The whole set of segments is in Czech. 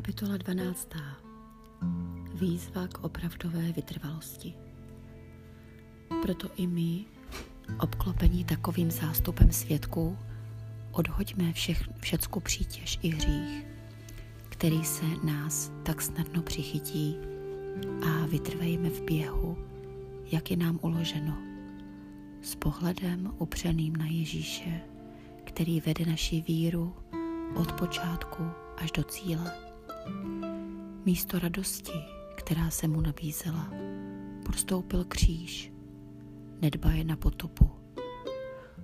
Kapitola 12. Výzva k opravdové vytrvalosti. Proto i my, obklopení takovým zástupem svědků, odhoďme všech, všecku přítěž i hřích, který se nás tak snadno přichytí a vytrvejme v běhu, jak je nám uloženo, s pohledem upřeným na Ježíše, který vede naši víru od počátku až do cíle. Místo radosti, která se mu nabízela, prostoupil kříž, nedbaje na potopu.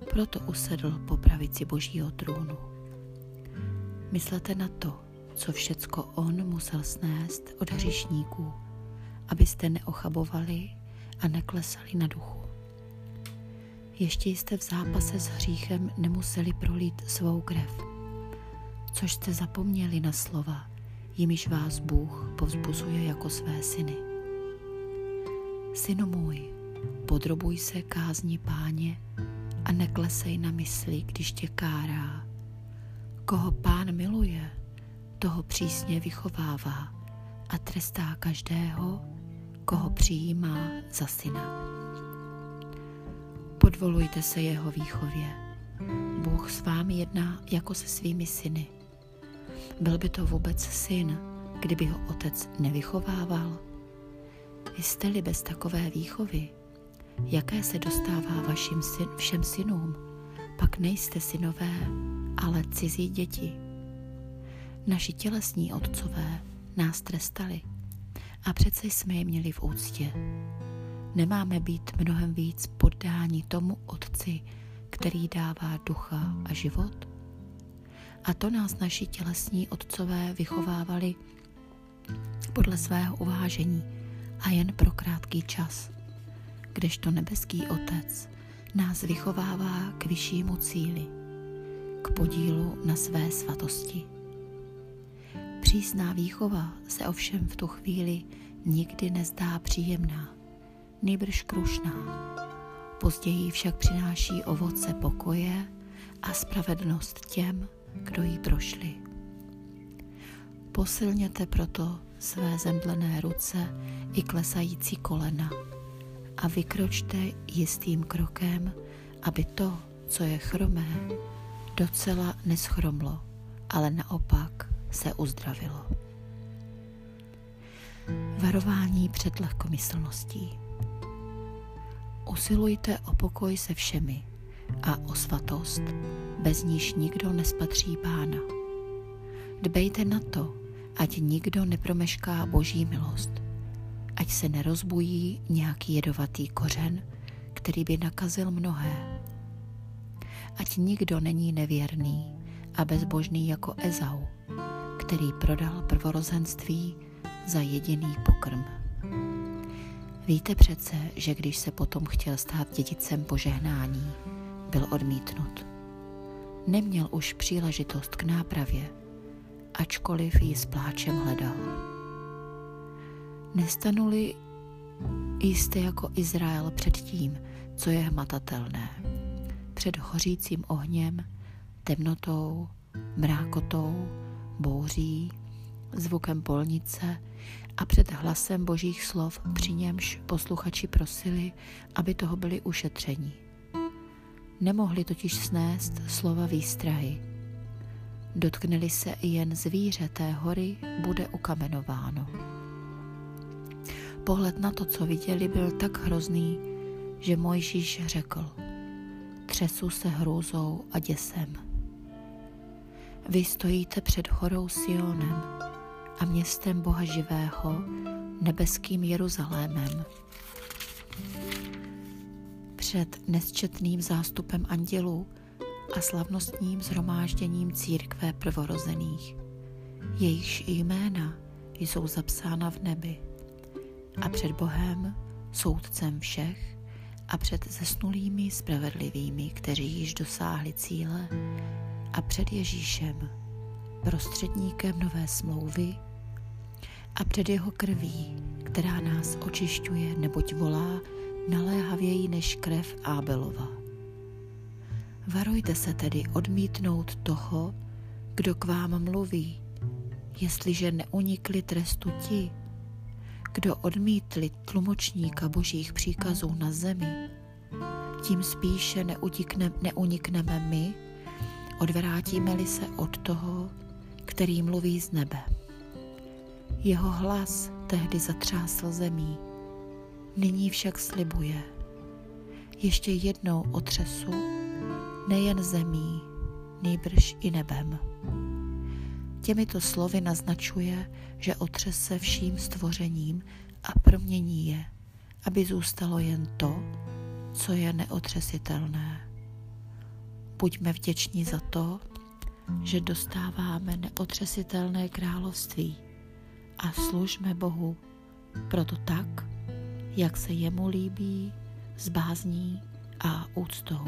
Proto usedl po pravici božího trůnu. Myslete na to, co všecko on musel snést od hřišníků, abyste neochabovali a neklesali na duchu. Ještě jste v zápase s hříchem nemuseli prolít svou krev, což jste zapomněli na slova, jimiž vás Bůh povzbuzuje jako své syny. Synu můj, podrobuj se kázni páně a neklesej na mysli, když tě kárá. Koho pán miluje, toho přísně vychovává a trestá každého, koho přijímá za syna. Podvolujte se jeho výchově. Bůh s vámi jedná jako se svými syny. Byl by to vůbec syn, kdyby ho otec nevychovával? Jste-li bez takové výchovy, jaké se dostává vašim syn, všem synům, pak nejste synové, ale cizí děti. Naši tělesní otcové nás trestali a přece jsme je měli v úctě. Nemáme být mnohem víc poddáni tomu Otci, který dává ducha a život? A to nás naši tělesní otcové vychovávali podle svého uvážení a jen pro krátký čas, kdežto nebeský Otec nás vychovává k vyššímu cíli, k podílu na své svatosti. Přísná výchova se ovšem v tu chvíli nikdy nezdá příjemná, nýbrž krušná. Později však přináší ovoce pokoje a spravedlnost těm, kdo jí prošli. Posilněte proto své zemblené ruce i klesající kolena a vykročte jistým krokem, aby to, co je chromé, docela neschromlo, ale naopak se uzdravilo. Varování před lehkomyslností. Usilujte o pokoj se všemi a o svatost, bez níž nikdo nespatří pána. Dbejte na to, ať nikdo nepromešká boží milost, ať se nerozbují nějaký jedovatý kořen, který by nakazil mnohé. Ať nikdo není nevěrný a bezbožný jako Ezau, který prodal prvorozenství za jediný pokrm. Víte přece, že když se potom chtěl stát dědicem požehnání, byl odmítnut. Neměl už příležitost k nápravě, ačkoliv ji s pláčem hledal. Nestanuli jste jako Izrael před tím, co je hmatatelné, před hořícím ohněm, temnotou, mrákotou, bouří, zvukem polnice a před hlasem božích slov, při němž posluchači prosili, aby toho byli ušetření. Nemohli totiž snést slova výstrahy. Dotkneli se i jen zvíře té hory, bude ukamenováno. Pohled na to, co viděli, byl tak hrozný, že Mojžíš řekl, třesu se hrůzou a děsem. Vy stojíte před horou Sionem a městem Boha živého, nebeským Jeruzalémem před nesčetným zástupem andělů a slavnostním zhromážděním církve prvorozených. Jejichž jména jsou zapsána v nebi. A před Bohem, soudcem všech, a před zesnulými spravedlivými, kteří již dosáhli cíle, a před Ježíšem, prostředníkem nové smlouvy, a před jeho krví, která nás očišťuje, neboť volá naléhavěji než krev Ábelova. Varujte se tedy odmítnout toho, kdo k vám mluví, jestliže neunikli trestu ti, kdo odmítli tlumočníka božích příkazů na zemi, tím spíše neunikne, neunikneme my, odvrátíme-li se od toho, který mluví z nebe. Jeho hlas tehdy zatřásl zemí, nyní však slibuje. Ještě jednou otřesu nejen zemí, nýbrž i nebem. Těmito slovy naznačuje, že otřese vším stvořením a promění je, aby zůstalo jen to, co je neotřesitelné. Buďme vděční za to, že dostáváme neotřesitelné království a služme Bohu proto tak, jak se jemu líbí, s bázní a úctou.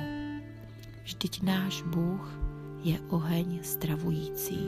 Vždyť náš Bůh je oheň stravující.